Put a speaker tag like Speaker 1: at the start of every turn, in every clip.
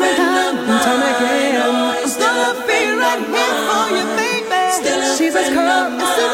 Speaker 1: time and time again.
Speaker 2: I'm still a feeling right here for you, baby. She's as calm
Speaker 1: as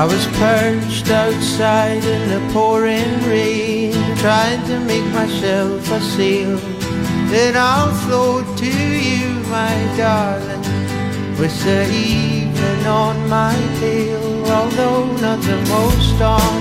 Speaker 3: I was perched outside in the pouring rain, trying to make myself a sail. Then I'll float to you, my darling, with the evening on my tail. Although not the most on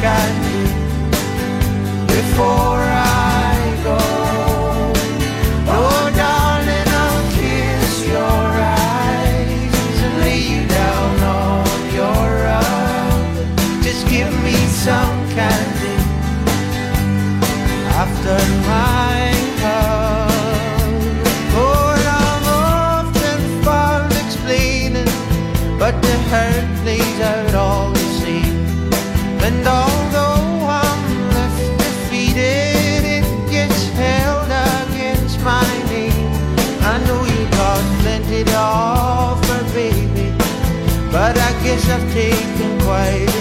Speaker 3: sky I've taken quite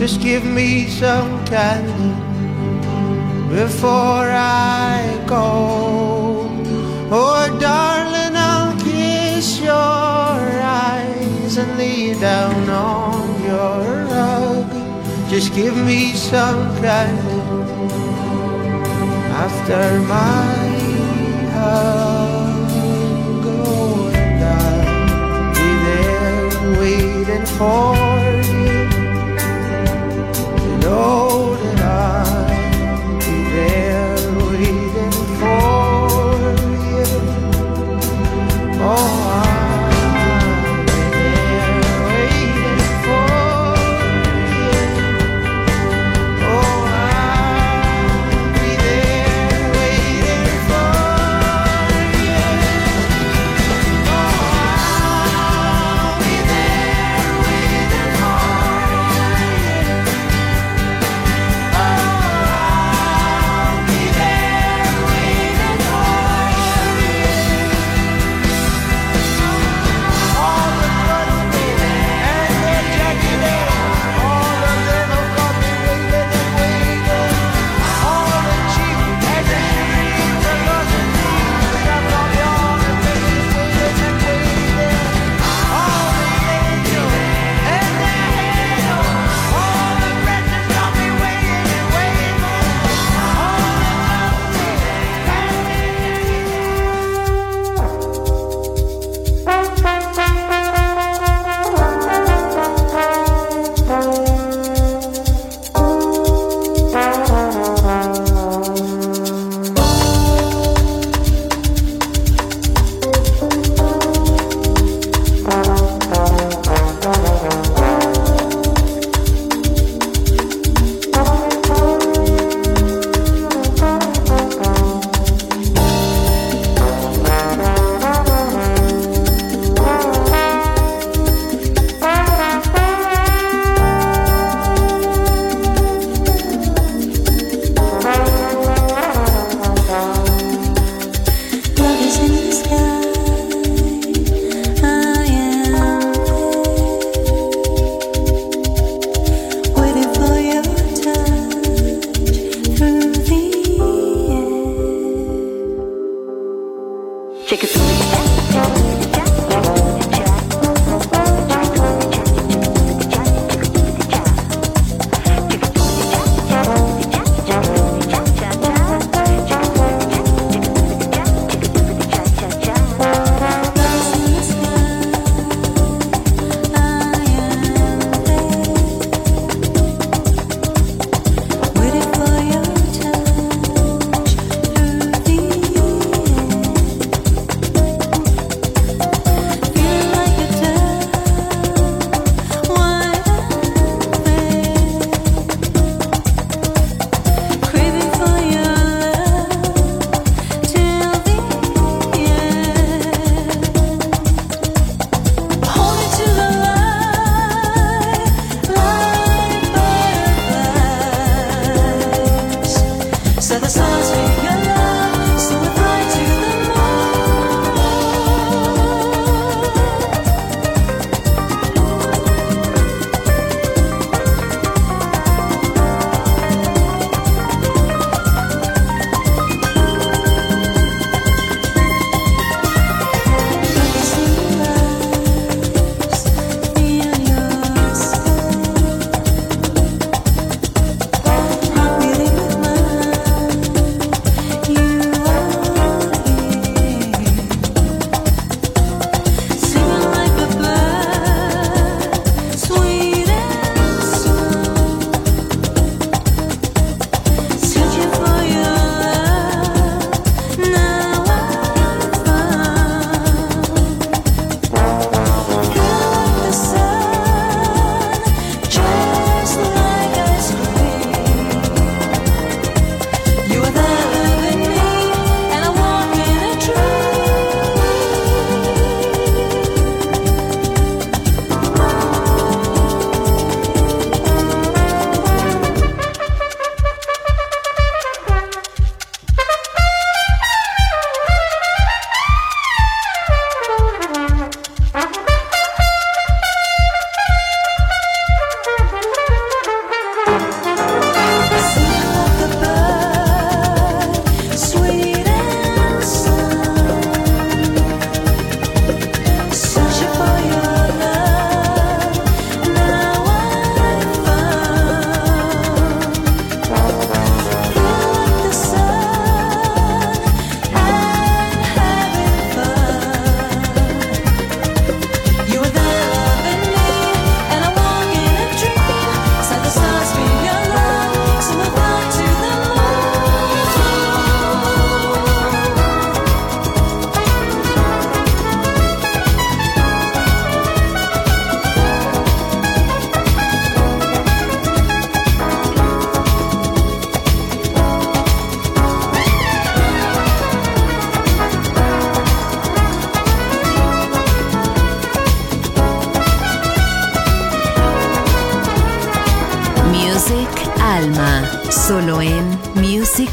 Speaker 3: Just give me some candy before I go. Oh, darling, I'll kiss your eyes and lay down on your rug. Just give me some candy after my hug. Oh, and I'll be there waiting for you. Oh.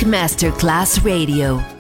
Speaker 4: Masterclass Radio.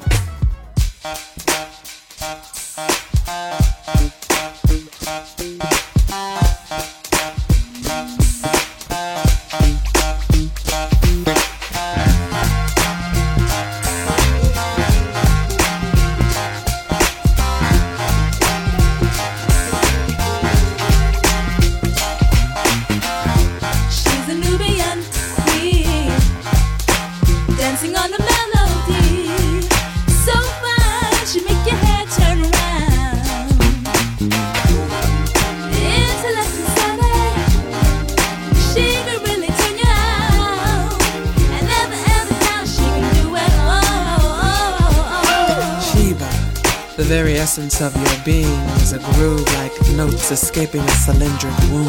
Speaker 5: Essence of your being is a groove like notes escaping a cylindric womb.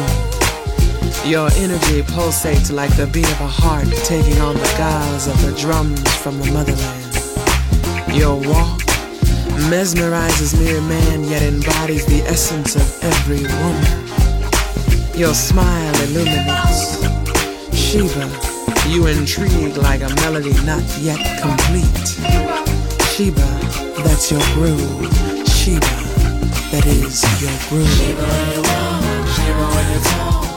Speaker 5: Your energy pulsates like the beat of a heart taking on the guise of the drums from the motherland. Your walk mesmerizes mere man yet embodies the essence of every woman. Your smile illuminates. Shiva, you intrigue like a melody not yet complete. Sheba, that's your groove. Sheba, that is your groove. Sheba when you walk, Sheba when you talk,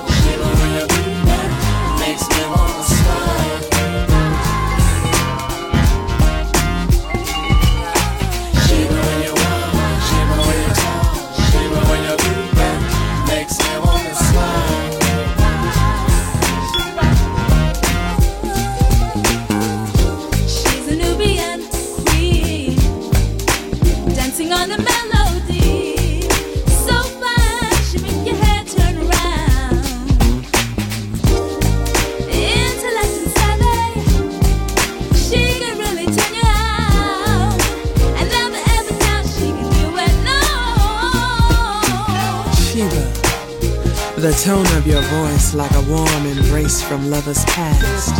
Speaker 5: tone of your voice, like a warm embrace from lovers past,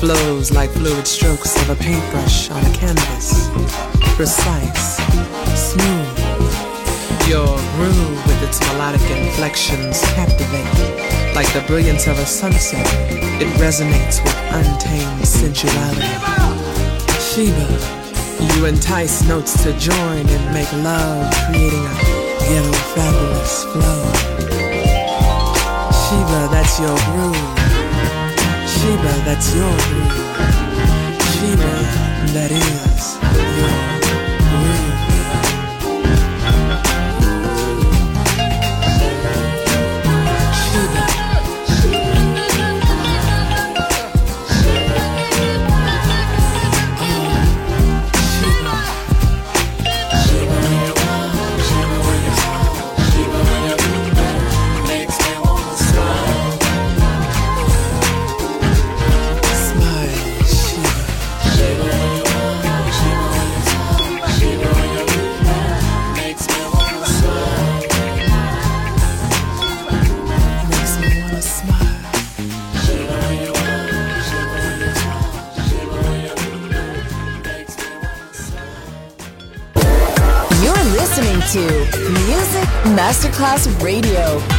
Speaker 5: flows like fluid strokes of a paintbrush on a canvas. Precise, smooth. Your groove with its melodic inflections captivate. Like the brilliance of a sunset, it resonates with untamed sensuality. Sheba, you entice notes to join and make love, creating a ghetto fabulous flow. Sheba, that's your groove. Sheba, that's your groove. Sheba, that is your
Speaker 6: Masterclass Radio,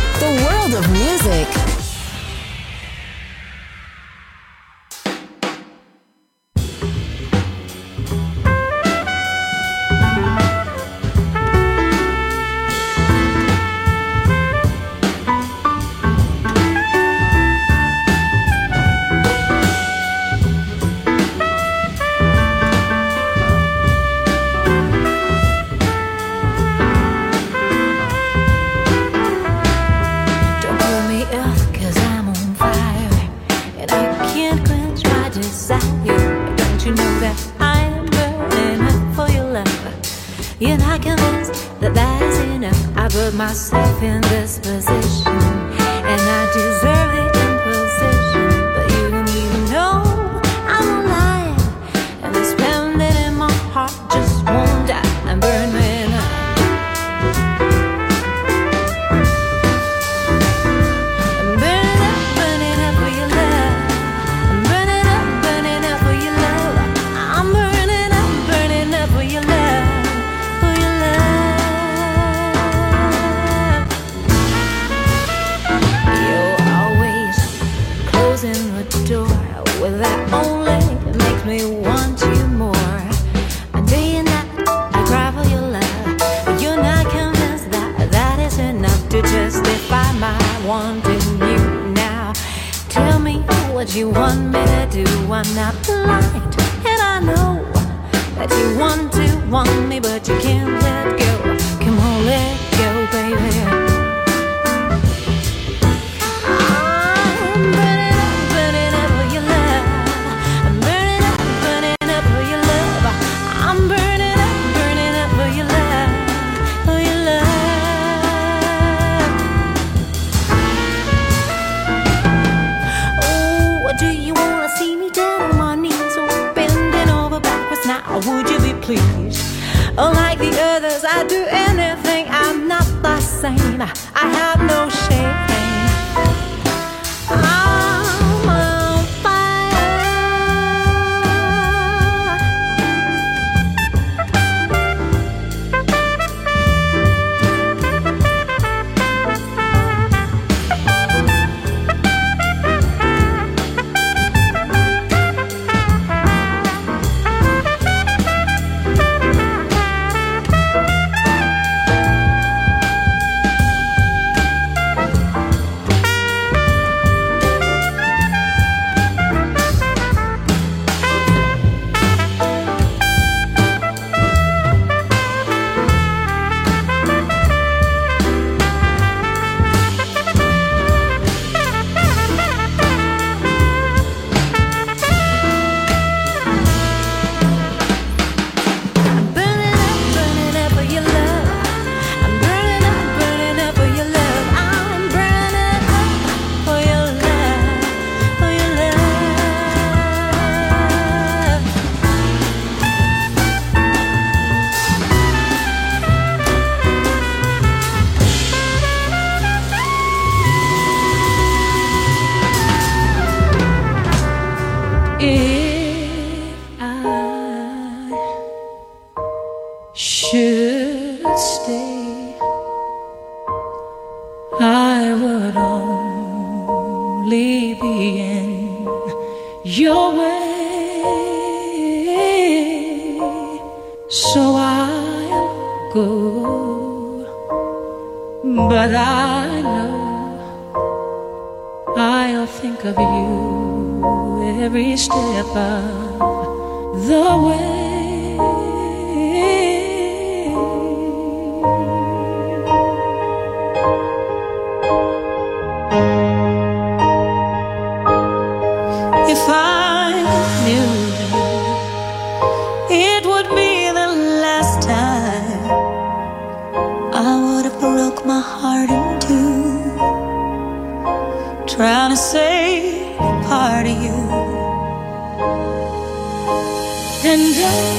Speaker 4: same. I have no And